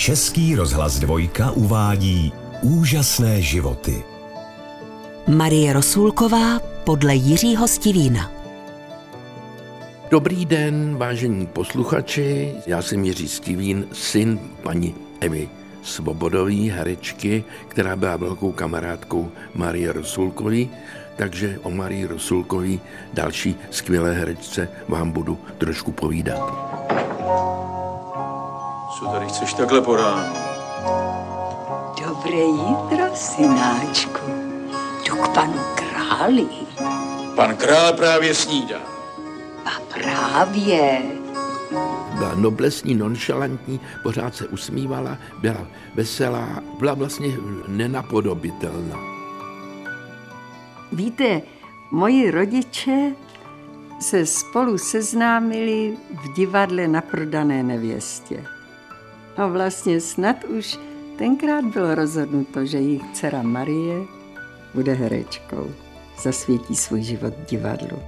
Český rozhlas dvojka uvádí úžasné životy. Marie Rosulková podle Jiřího Stivína. Dobrý den, vážení posluchači, já jsem Jiří Stivín, syn paní Evy Svobodový, herečky, která byla velkou kamarádkou Marie Rosulkový, takže o Marii Rosulkový, další skvělé herečce, vám budu trošku povídat. Co tady chceš takhle po ránu? Dobré jítro, synáčku. Jdu k panu králi. Pan král právě snídá. A právě. Byla noblesní, nonšalantní, pořád se usmívala, byla veselá, byla vlastně nenapodobitelná. Víte, moji rodiče se spolu seznámili v divadle na prodané nevěstě. No vlastně snad už tenkrát bylo rozhodnuto, že jejich dcera Marie bude herečkou. Zasvětí svůj život divadlu.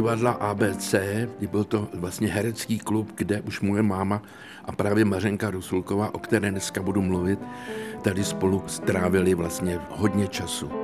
Divadla ABC, kdy byl to vlastně herecký klub, kde už moje máma a právě Mařenka Rusulková, o které dneska budu mluvit, tady spolu strávili vlastně hodně času.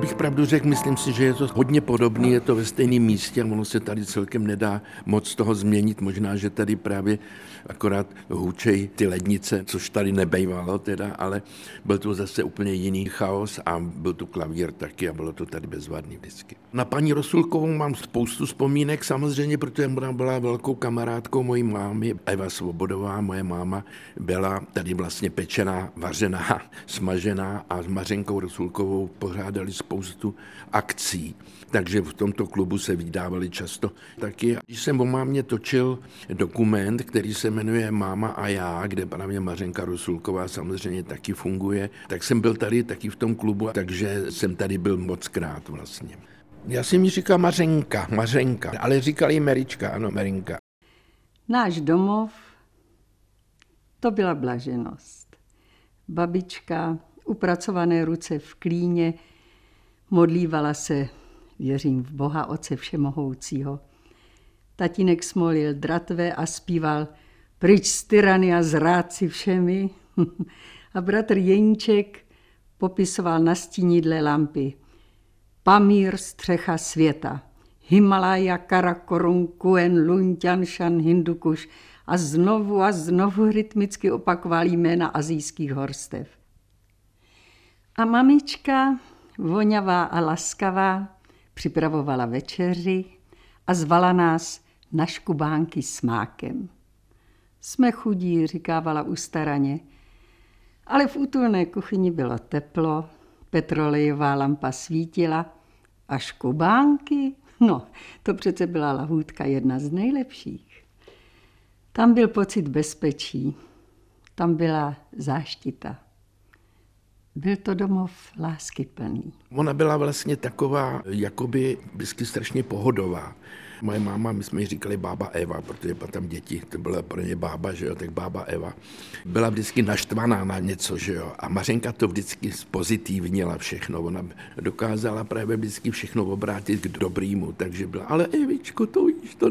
Abych pravdu řekl, myslím si, že je to hodně podobný, je to ve stejném místě a ono se tady celkem nedá moc toho změnit. Možná, že tady právě akorát hučej ty lednice, což tady nebejvalo teda, ale byl to zase úplně jiný chaos a byl tu klavír taky a bylo to tady bezvadný vždycky. Na paní Rosulkovou mám spoustu vzpomínek samozřejmě, protože ona byla velkou kamarádkou mojí mámy. Eva Svobodová, moje máma, byla tady vlastně pečená, vařená, smažená a s Mařenkou Rosulkovou pořádali spoustu akcí, takže v tomto klubu se vydávali často taky. Když jsem o mámě točil dokument, který se jmenuje Máma a já, kde právě Mařenka Rusulková samozřejmě taky funguje, tak jsem byl tady taky v tom klubu, takže jsem tady byl moc krát vlastně. Já jsem mi říkal Mařenka, Mařenka, ale říkali Merička, ano, Merinka. Náš domov, to byla blaženost. Babička, upracované ruce v klíně, modlívala se, věřím v Boha Otce Všemohoucího. Tatínek smolil dratve a zpíval Pryč z tyrany a zrádci všemi. a bratr Jeníček popisoval na stínidle lampy. Pamír střecha světa. Himalaya, Karakorum, Kuen, Luntianshan, Hindukuš a znovu a znovu rytmicky opakoval jména azijských horstev. A mamička voňavá a laskavá, připravovala večeři a zvala nás na škubánky s mákem. Jsme chudí, říkávala ustaraně, ale v útulné kuchyni bylo teplo, petrolejová lampa svítila a škubánky, no, to přece byla lahůdka jedna z nejlepších. Tam byl pocit bezpečí, tam byla záštita. Byl to domov lásky plný. Ona byla vlastně taková, jakoby vždycky strašně pohodová. Moje máma, my jsme jí říkali bába Eva, protože tam děti, to byla pro ně bába, že jo, tak bába Eva. Byla vždycky naštvaná na něco, že jo. A Mařenka to vždycky pozitivnila všechno. Ona dokázala právě vždycky všechno obrátit k dobrýmu, takže byla, ale Evičko, to víš, to,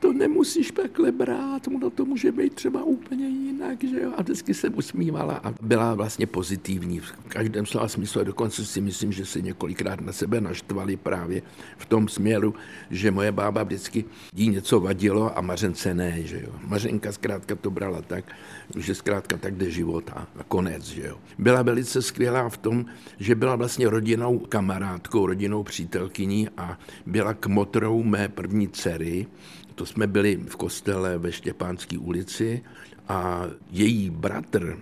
to nemusíš takhle brát, ono to může být třeba úplně jinak, že jo. A vždycky se usmívala a byla vlastně pozitivní v každém slova smyslu. Dokonce si myslím, že se několikrát na sebe naštvali právě v tom směru, že moje bába vždycky jí něco vadilo a Mařence ne, že jo. Mařenka zkrátka to brala tak, že zkrátka tak jde život a, konec, že jo. Byla velice skvělá v tom, že byla vlastně rodinou kamarádkou, rodinou přítelkyní a byla kmotrou mé první dcery. To jsme byli v kostele ve Štěpánské ulici a její bratr,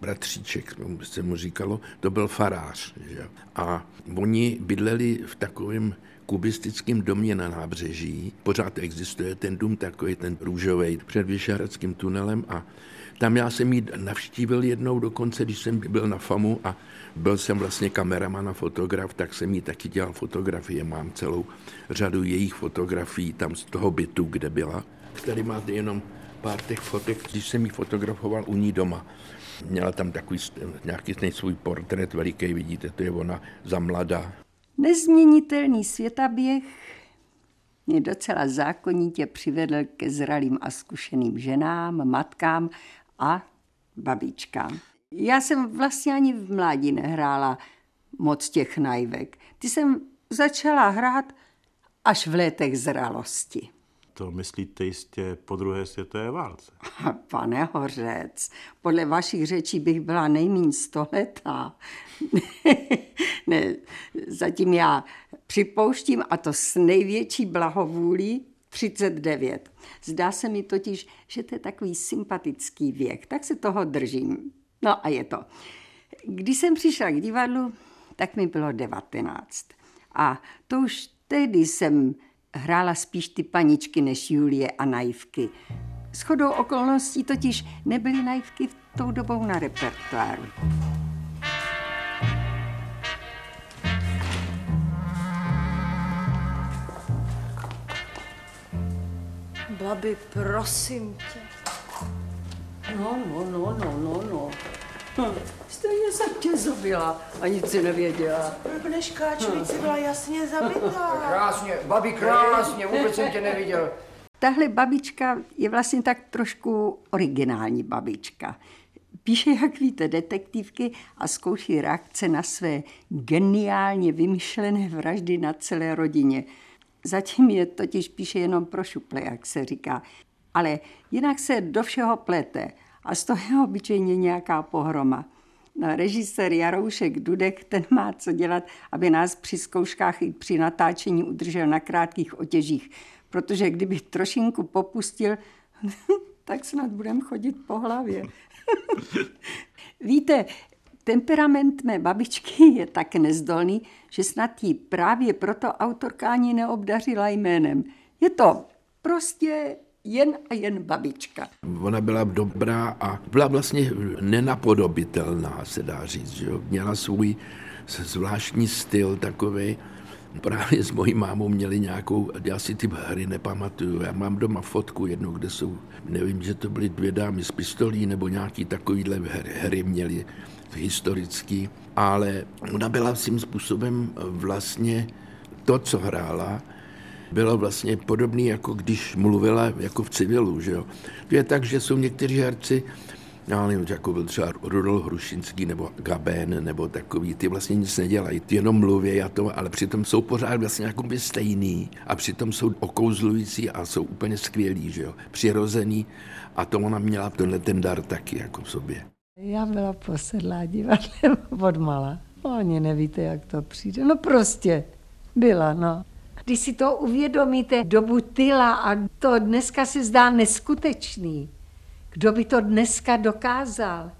bratříček, se mu říkalo, to byl farář. Že? A oni bydleli v takovém kubistickém domě na nábřeží. Pořád existuje ten dům takový, ten růžový, před Vyšehradským tunelem a tam já jsem ji navštívil jednou dokonce, když jsem byl na FAMu a byl jsem vlastně kameraman a fotograf, tak jsem jí taky dělal fotografie. Mám celou řadu jejich fotografií tam z toho bytu, kde byla. Tady máte jenom pár těch fotek, když jsem jí fotografoval u ní doma. Měla tam takový nějaký svůj portrét veliký, vidíte, to je ona za mladá. Nezměnitelný světaběh mě docela zákonitě přivedl ke zralým a zkušeným ženám, matkám a babičkám. Já jsem vlastně ani v mládí nehrála moc těch najvek. Ty jsem začala hrát až v letech zralosti. To myslíte jistě po druhé světové válce? Pane Hořec, podle vašich řečí bych byla nejméně stoletá. ne, zatím já připouštím, a to s největší blahovůlí, 39. Zdá se mi totiž, že to je takový sympatický věk, tak se toho držím. No a je to. Když jsem přišla k divadlu, tak mi bylo 19. A to už tehdy jsem hrála spíš ty paničky než Julie a naivky. S chodou okolností totiž nebyly naivky v tou dobou na repertoáru. Babi, prosím tě. No, no, no, no, no, no. Hm, stejně jsem tě zabila a nic si nevěděla. Pro dneška člověk byla jasně zabitá. Krásně, babi, krásně, vůbec jsem tě neviděl. Tahle babička je vlastně tak trošku originální babička. Píše, jak víte, detektivky a zkouší reakce na své geniálně vymyšlené vraždy na celé rodině. Zatím je totiž píše jenom pro šuple, jak se říká. Ale jinak se do všeho plete a z toho je obyčejně nějaká pohroma. No, režisér Jaroušek Dudek, ten má co dělat, aby nás při zkouškách i při natáčení udržel na krátkých otěžích, protože kdyby trošinku popustil, tak snad budeme chodit po hlavě. Víte, temperament mé babičky je tak nezdolný, že snad jí právě proto autorka ani neobdařila jménem. Je to prostě jen a jen babička. Ona byla dobrá a byla vlastně nenapodobitelná, se dá říct. Že jo? Měla svůj zvláštní styl takový. Právě s mojí mámou měli nějakou, já si ty hry nepamatuju, já mám doma fotku jednu, kde jsou, nevím, že to byly dvě dámy z pistolí, nebo nějaký takovýhle hry, hry měli historický, ale ona byla svým způsobem vlastně to, co hrála, bylo vlastně podobný, jako když mluvila jako v civilu. Že jo. To je tak, že jsou někteří herci, já nevím, jako byl třeba Rudolf Hrušinský nebo Gaben nebo takový, ty vlastně nic nedělají, ty jenom mluví a to, ale přitom jsou pořád vlastně jako by stejný a přitom jsou okouzlující a jsou úplně skvělí, že jo, přirozený a to ona měla tenhle ten dar taky jako v sobě. Já byla posedlá divadlem od mala. Oni nevíte, jak to přijde. No prostě byla, no. Když si to uvědomíte, dobu tyla a to dneska se zdá neskutečný. Kdo by to dneska dokázal?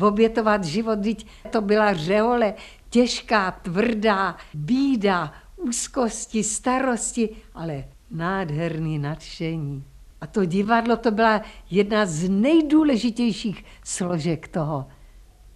Obětovat život, teď to byla řeole, těžká, tvrdá, bída, úzkosti, starosti, ale nádherný nadšení. A to divadlo to byla jedna z nejdůležitějších složek toho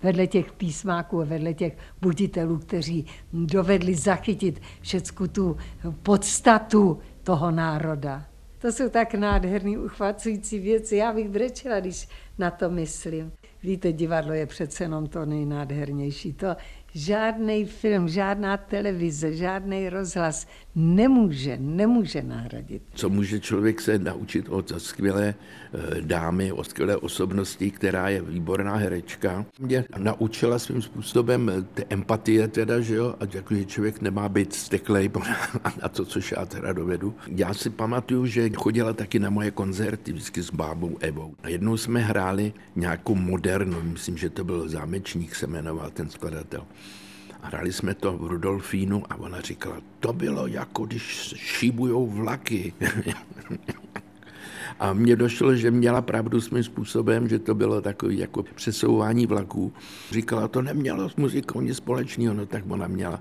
vedle těch písmáků a vedle těch buditelů, kteří dovedli zachytit všecku tu podstatu toho národa. To jsou tak nádherný, uchvacující věci. Já bych brečela, když na to myslím. Víte, divadlo je přece jenom to nejnádhernější. To žádný film, žádná televize, žádný rozhlas nemůže, nemůže nahradit. Co může člověk se naučit od skvělé eh, dámy, od skvělé osobnosti, která je výborná herečka. Mě naučila svým způsobem eh, ty empatie teda, že jo, a jako, že člověk nemá být steklej na to, co já teda dovedu. Já si pamatuju, že chodila taky na moje koncerty vždycky s bábou Evou. A jednou jsme hráli nějakou modernu, myslím, že to byl Zámečník se jmenoval ten skladatel. Hráli jsme to v Rudolfínu a ona říkala, to bylo jako když šíbujou vlaky. A mně došlo, že měla pravdu svým způsobem, že to bylo takový jako přesouvání vlaků. Říkala, to nemělo s muzikou nic společného, no tak ona měla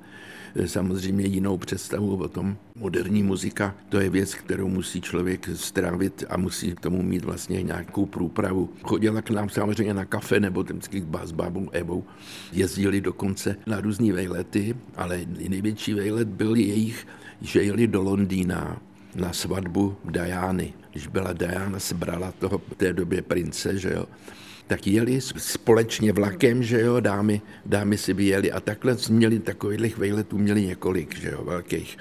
samozřejmě jinou představu o tom. Moderní muzika, to je věc, kterou musí člověk strávit a musí k tomu mít vlastně nějakou průpravu. Chodila k nám samozřejmě na kafe nebo vždycky s bábou Evou. Jezdili dokonce na různé vejlety, ale největší vejlet byl jejich, že jeli do Londýna na svatbu Diany. Když byla Diana, se brala toho v té době prince, že jo, tak jeli společně vlakem, že jo, dámy, dámy si vyjeli a takhle měli takových vejletů, měli několik, že jo, velkých.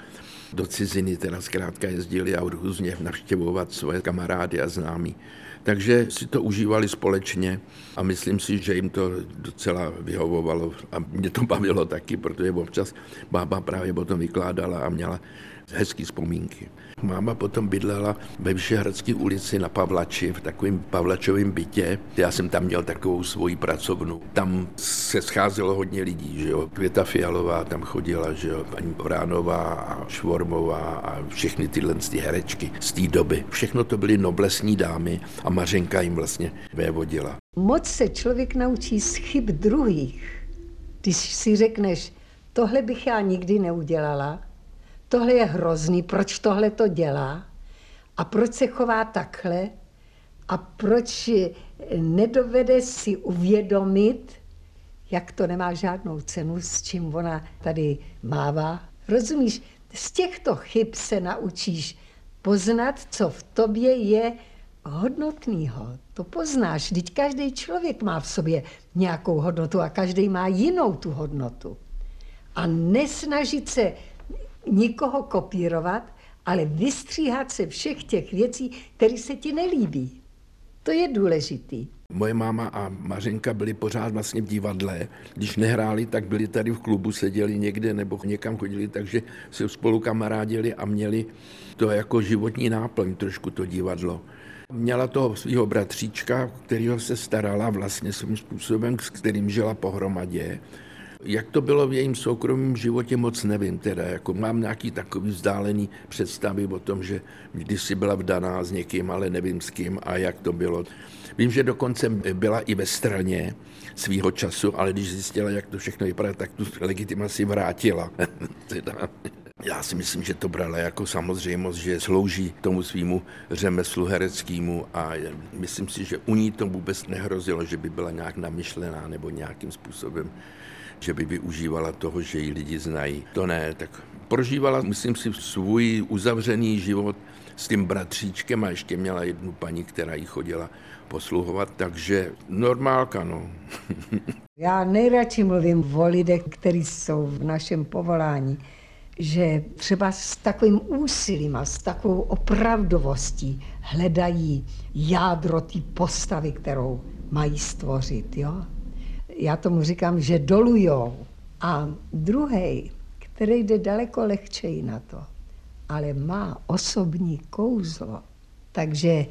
Do ciziny teda zkrátka jezdili a různě navštěvovat svoje kamarády a známí. Takže si to užívali společně a myslím si, že jim to docela vyhovovalo a mě to bavilo taky, protože občas bába právě potom vykládala a měla hezký vzpomínky. Máma potom bydlela ve Vyšehradské ulici na Pavlači, v takovém Pavlačovém bytě. Já jsem tam měl takovou svoji pracovnu. Tam se scházelo hodně lidí, že jo. Květa Fialová tam chodila, že jo, paní Bránová a Švormová a všechny tyhle ty herečky z té doby. Všechno to byly noblesní dámy a Mařenka jim vlastně vévodila. Moc se člověk naučí z chyb druhých. Když si řekneš, tohle bych já nikdy neudělala, tohle je hrozný, proč tohle to dělá a proč se chová takhle a proč nedovede si uvědomit, jak to nemá žádnou cenu, s čím ona tady mává. Rozumíš, z těchto chyb se naučíš poznat, co v tobě je hodnotného. To poznáš, teď každý člověk má v sobě nějakou hodnotu a každý má jinou tu hodnotu. A nesnažit se nikoho kopírovat, ale vystříhat se všech těch věcí, které se ti nelíbí. To je důležitý. Moje máma a Mařenka byli pořád vlastně v divadle. Když nehráli, tak byli tady v klubu, seděli někde nebo někam chodili, takže se spolu kamarádili a měli to jako životní náplň, trošku to divadlo. Měla toho svého bratříčka, kterého se starala vlastně svým způsobem, s kterým žila pohromadě. Jak to bylo v jejím soukromém životě, moc nevím. Teda, jako mám nějaký takový vzdálený představy o tom, že když si byla vdaná s někým, ale nevím s kým a jak to bylo. Vím, že dokonce byla i ve straně svýho času, ale když zjistila, jak to všechno vypadá, tak tu legitimaci vrátila. teda. Já si myslím, že to brala jako samozřejmost, že slouží tomu svýmu řemeslu hereckému a myslím si, že u ní to vůbec nehrozilo, že by byla nějak namyšlená nebo nějakým způsobem že by využívala toho, že ji lidi znají. To ne, tak prožívala, myslím si, svůj uzavřený život s tím bratříčkem a ještě měla jednu paní, která jí chodila posluhovat, takže normálka, no. Já nejradši mluvím o lidech, kteří jsou v našem povolání, že třeba s takovým úsilím a s takovou opravdovostí hledají jádro té postavy, kterou mají stvořit. Jo? Já tomu říkám, že dolujou. A druhý, který jde daleko lehčeji na to, ale má osobní kouzlo, takže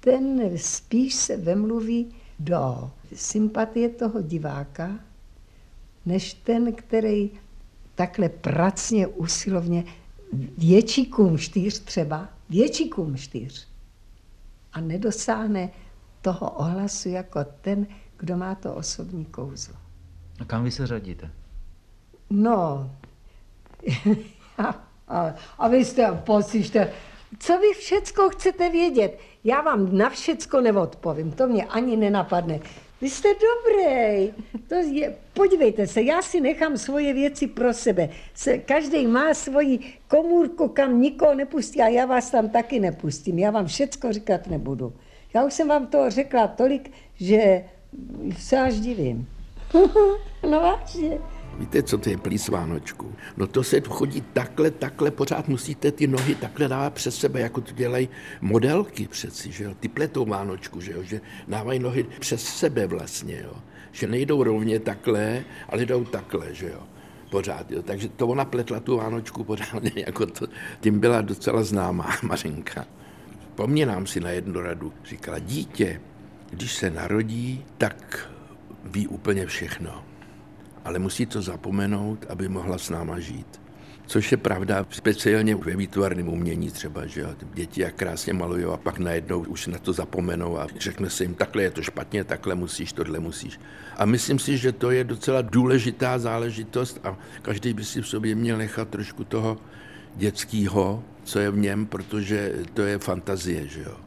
ten spíš se vemluví do sympatie toho diváka, než ten, který takhle pracně, usilovně, větší kumštýř třeba, větší kumštýř a nedosáhne toho ohlasu jako ten, kdo má to osobní kouzlo. A kam vy se řadíte? No, a, a vy jste, poslyšte, co vy všecko chcete vědět? Já vám na všecko neodpovím, to mě ani nenapadne. Vy jste dobrý. To je, podívejte se, já si nechám svoje věci pro sebe. Se, každý má svoji komůrku, kam nikoho nepustí a já vás tam taky nepustím. Já vám všecko říkat nebudu. Já už jsem vám to řekla tolik, že se až divím. no vážně. Víte, co to je plís Vánočku? No to se chodí takhle, takhle, pořád musíte ty nohy takhle dávat přes sebe, jako to dělají modelky přeci, že jo? Ty pletou Vánočku, že jo? Že dávají nohy přes sebe vlastně, jo? Že nejdou rovně takhle, ale jdou takhle, že jo? Pořád, jo? Takže to ona pletla tu Vánočku pořádně, jako to, tím byla docela známá Mařenka. Pomněnám si na jednu radu. Říkala, dítě, když se narodí, tak ví úplně všechno. Ale musí to zapomenout, aby mohla s náma žít. Což je pravda, speciálně ve výtvarném umění třeba, že. Děti jak krásně malují a pak najednou už na to zapomenou a řekne se jim, takhle je to špatně, takhle musíš, tohle musíš. A myslím si, že to je docela důležitá záležitost a každý by si v sobě měl nechat trošku toho dětského, co je v něm, protože to je fantazie, že jo.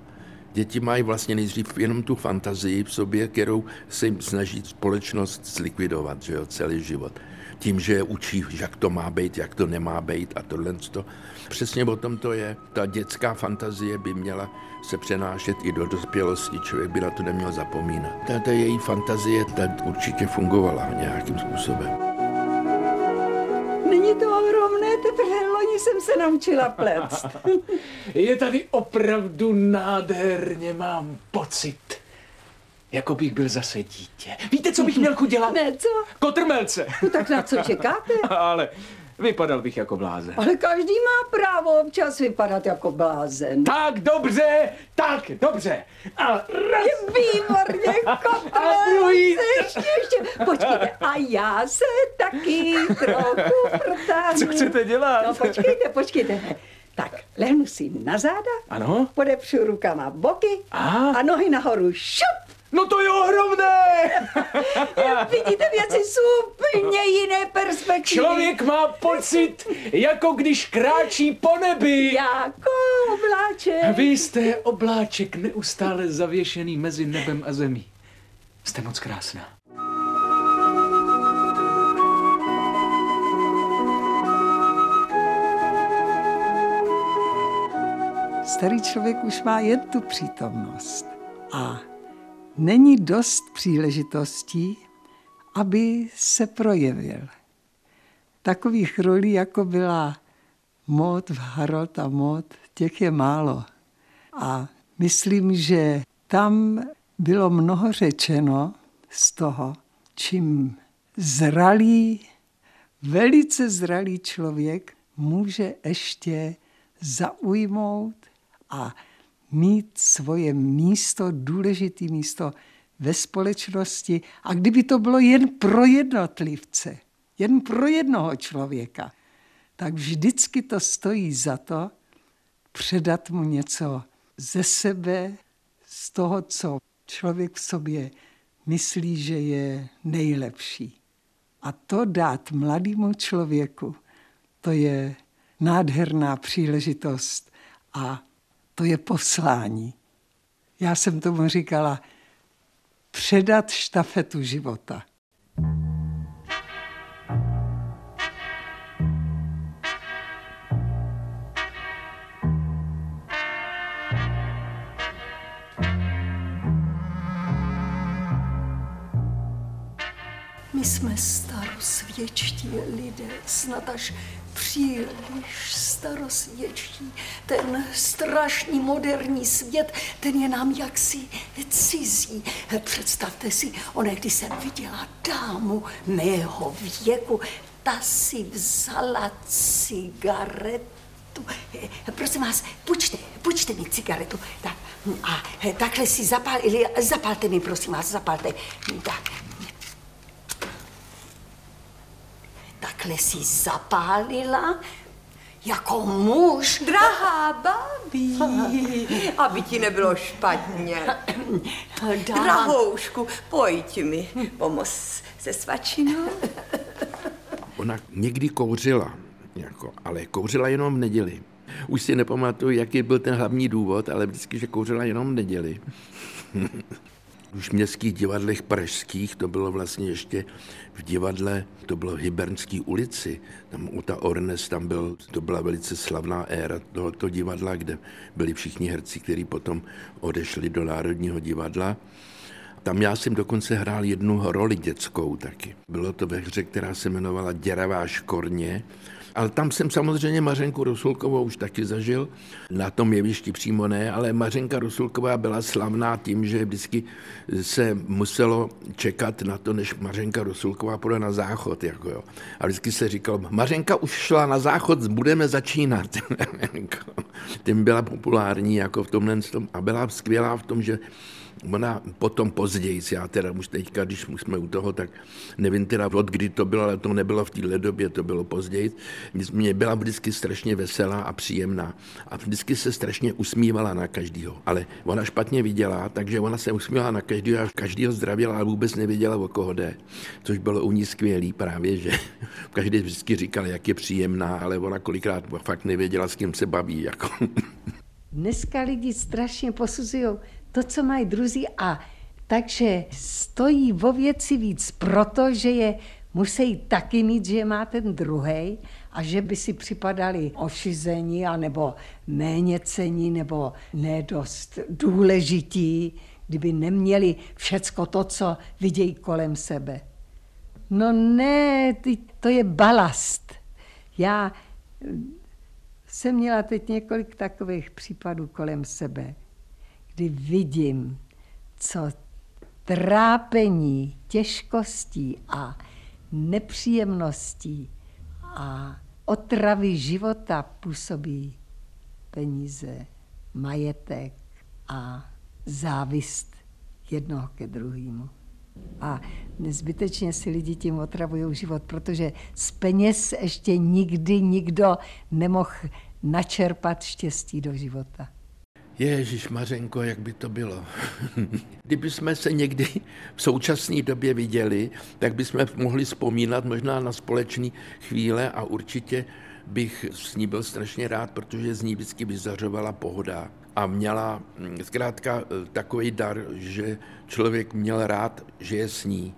Děti mají vlastně nejdřív jenom tu fantazii v sobě, kterou se jim snaží společnost zlikvidovat, že jo, celý život tím, že je učí, jak to má být, jak to nemá být a tohle. To. Přesně o tom to je. Ta dětská fantazie by měla se přenášet i do dospělosti, člověk by na to neměl zapomínat. Ta, ta její fantazie ta určitě fungovala nějakým způsobem. Není to ohromné, teprve loni jsem se naučila plést. je tady opravdu nádherně, mám pocit. Jako bych byl zase dítě. Víte, co bych měl dělat? Ne, co? Kotrmelce. No tak na co čekáte? Ale vypadal bych jako blázen. Ale každý má právo občas vypadat jako blázen. Tak dobře, tak dobře. A raz. Je výborně, kotrmelce. A druhý. Ještě, ještě. Počkejte, a já se taky trochu protáhnu. Co chcete dělat? No počkejte, počkejte. Tak, lehnu si na záda, ano? podepřu rukama boky a, a nohy nahoru šup. No to je ohromné! Vidíte, věci jsou úplně jiné perspektivy. Člověk má pocit, jako když kráčí po nebi. Jako obláček. Vy jste obláček neustále zavěšený mezi nebem a zemí. Jste moc krásná. Starý člověk už má jen tu přítomnost. A není dost příležitostí, aby se projevil. Takových rolí, jako byla Mod, Harold a Mod, těch je málo. A myslím, že tam bylo mnoho řečeno z toho, čím zralý, velice zralý člověk může ještě zaujmout a mít svoje místo, důležité místo ve společnosti. A kdyby to bylo jen pro jednotlivce, jen pro jednoho člověka, tak vždycky to stojí za to předat mu něco ze sebe, z toho, co člověk v sobě myslí, že je nejlepší. A to dát mladému člověku, to je nádherná příležitost a to je poslání. Já jsem tomu říkala předat štafetu života. Jsme starosvědčtí lidé, snad až příliš starosvědčí. Ten strašný moderní svět, ten je nám jaksi cizí. Představte si, ona, když jsem viděla dámu mého věku, ta si vzala cigaretu. Prosím vás, půjčte, půjčte mi cigaretu. Tak, a takhle si zapálili, zapalte mi, prosím vás, zapalte. Tak, takhle si zapálila jako muž. Drahá babi, aby ti nebylo špatně. Dám. Drahoušku, pojď mi pomoz se svačinou. Ona někdy kouřila, jako, ale kouřila jenom v neděli. Už si nepamatuju, jaký byl ten hlavní důvod, ale vždycky, že kouřila jenom v neděli. Už v městských divadlech pražských, to bylo vlastně ještě v divadle, to bylo v Hybernské ulici, tam u ta Ornes, tam byl, to byla velice slavná éra tohoto divadla, kde byli všichni herci, kteří potom odešli do Národního divadla. Tam já jsem dokonce hrál jednu roli dětskou taky. Bylo to ve hře, která se jmenovala Děravá škorně ale tam jsem samozřejmě Mařenku Rusulkovou už taky zažil, na tom jevišti přímo ne, ale Mařenka Rusulková byla slavná tím, že vždycky se muselo čekat na to, než Mařenka Rusulková půjde na záchod. Jako jo. A vždycky se říkalo, Mařenka už šla na záchod, budeme začínat. Tím byla populární jako v tomhle a byla skvělá v tom, že Ona potom později, já teda už teďka, když jsme u toho, tak nevím teda od kdy to bylo, ale to nebylo v téhle době, to bylo později. Mě byla vždycky strašně veselá a příjemná a vždycky se strašně usmívala na každýho. Ale ona špatně viděla, takže ona se usmívala na každýho a každýho zdravila, ale vůbec nevěděla, o koho jde. Což bylo u ní skvělý právě, že každý vždycky říkal, jak je příjemná, ale ona kolikrát fakt nevěděla, s kým se baví. Jako. Dneska lidi strašně posuzují to, co mají druzí a takže stojí vo věci víc, protože je musí taky mít, že má ten druhý a že by si připadali ošizení anebo méně cení nebo nedost důležití, kdyby neměli všecko to, co vidějí kolem sebe. No ne, to je balast. Já jsem měla teď několik takových případů kolem sebe, kdy vidím, co trápení, těžkostí a nepříjemností a otravy života působí peníze, majetek a závist jednoho ke druhému. A nezbytečně si lidi tím otravují život, protože z peněz ještě nikdy nikdo nemohl načerpat štěstí do života. Ježíš Mařenko, jak by to bylo. Kdyby jsme se někdy v současné době viděli, tak bychom mohli vzpomínat možná na společné chvíle a určitě bych s ní byl strašně rád, protože z ní vždycky vyzařovala pohoda a měla mm, zkrátka e, takový dar, že člověk měl rád, že je s ní.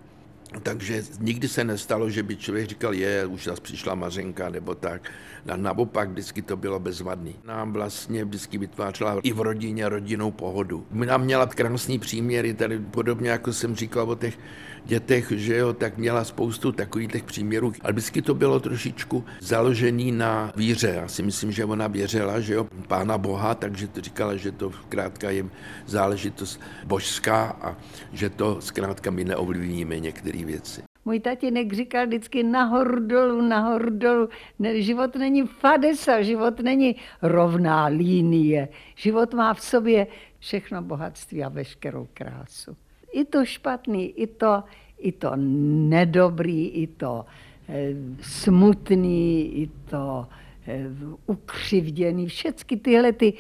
Takže nikdy se nestalo, že by člověk říkal, je, už zase přišla Mařenka nebo tak. A naopak vždycky to bylo bezvadný. Nám vlastně vždycky vytvářela i v rodině rodinnou pohodu. Nám měla krásný příměry, tady podobně jako jsem říkal o těch dětech, že jo, tak měla spoustu takových těch příměrů. Ale vždycky to bylo trošičku založený na víře. Já si myslím, že ona věřila, že jo, pána Boha, takže to říkala, že to zkrátka je záležitost božská a že to zkrátka my neovlivníme některé věci. Můj tatínek říkal vždycky nahoru dolů, nahoru dolů. Ne, život není fadesa, život není rovná línie. Život má v sobě všechno bohatství a veškerou krásu. I to špatný, i to, i to nedobrý, i to e, smutný, i to e, ukřivděný. Všechny tyhle ty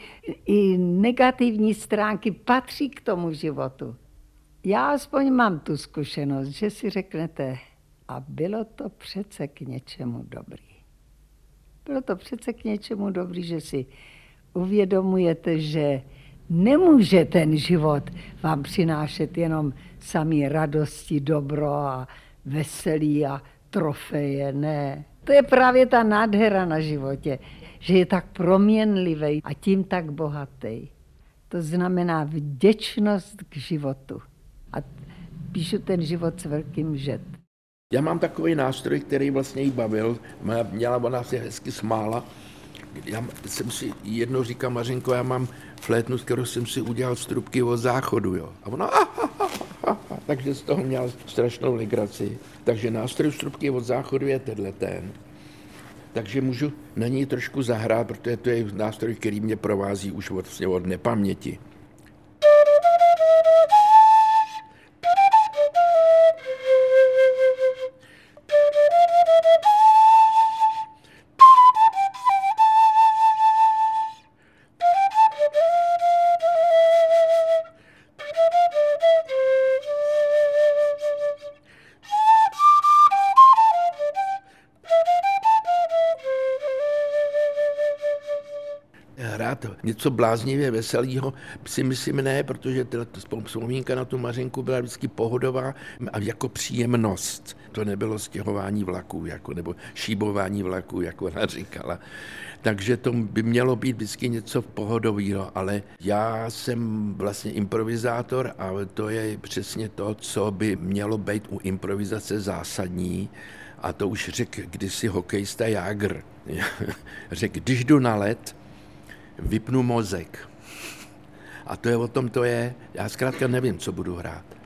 i negativní stránky patří k tomu životu. Já aspoň mám tu zkušenost, že si řeknete, a bylo to přece k něčemu dobrý. Bylo to přece k něčemu dobrý, že si uvědomujete, že nemůže ten život vám přinášet jenom samý radosti, dobro a veselí a trofeje. Ne. To je právě ta nádhera na životě, že je tak proměnlivý a tím tak bohatý. To znamená vděčnost k životu a píšu ten život s velkým žet. Já mám takový nástroj, který vlastně jí bavil. Měla, ona se hezky smála. Já jsem si jednou říkal, Mařenko, já mám flétnu, kterou jsem si udělal strubky od záchodu. Jo. A ona, ah, ah, ah, ah, ah, takže z toho měl strašnou legraci. Takže nástroj strubky od záchodu je tenhle ten. Takže můžu na něj trošku zahrát, protože to je nástroj, který mě provází už od, vlastně od nepaměti. Něco bláznivě veselého, si myslím ne, protože vzpomínka na tu Mařenku byla vždycky pohodová a jako příjemnost. To nebylo stěhování vlaků, jako, nebo šíbování vlaků, jako ona říkala. Takže to by mělo být vždycky něco pohodového, ale já jsem vlastně improvizátor a to je přesně to, co by mělo být u improvizace zásadní. A to už řekl kdysi hokejista Jágr. řekl, když jdu na let, vypnu mozek. A to je o tom, to je, já zkrátka nevím, co budu hrát.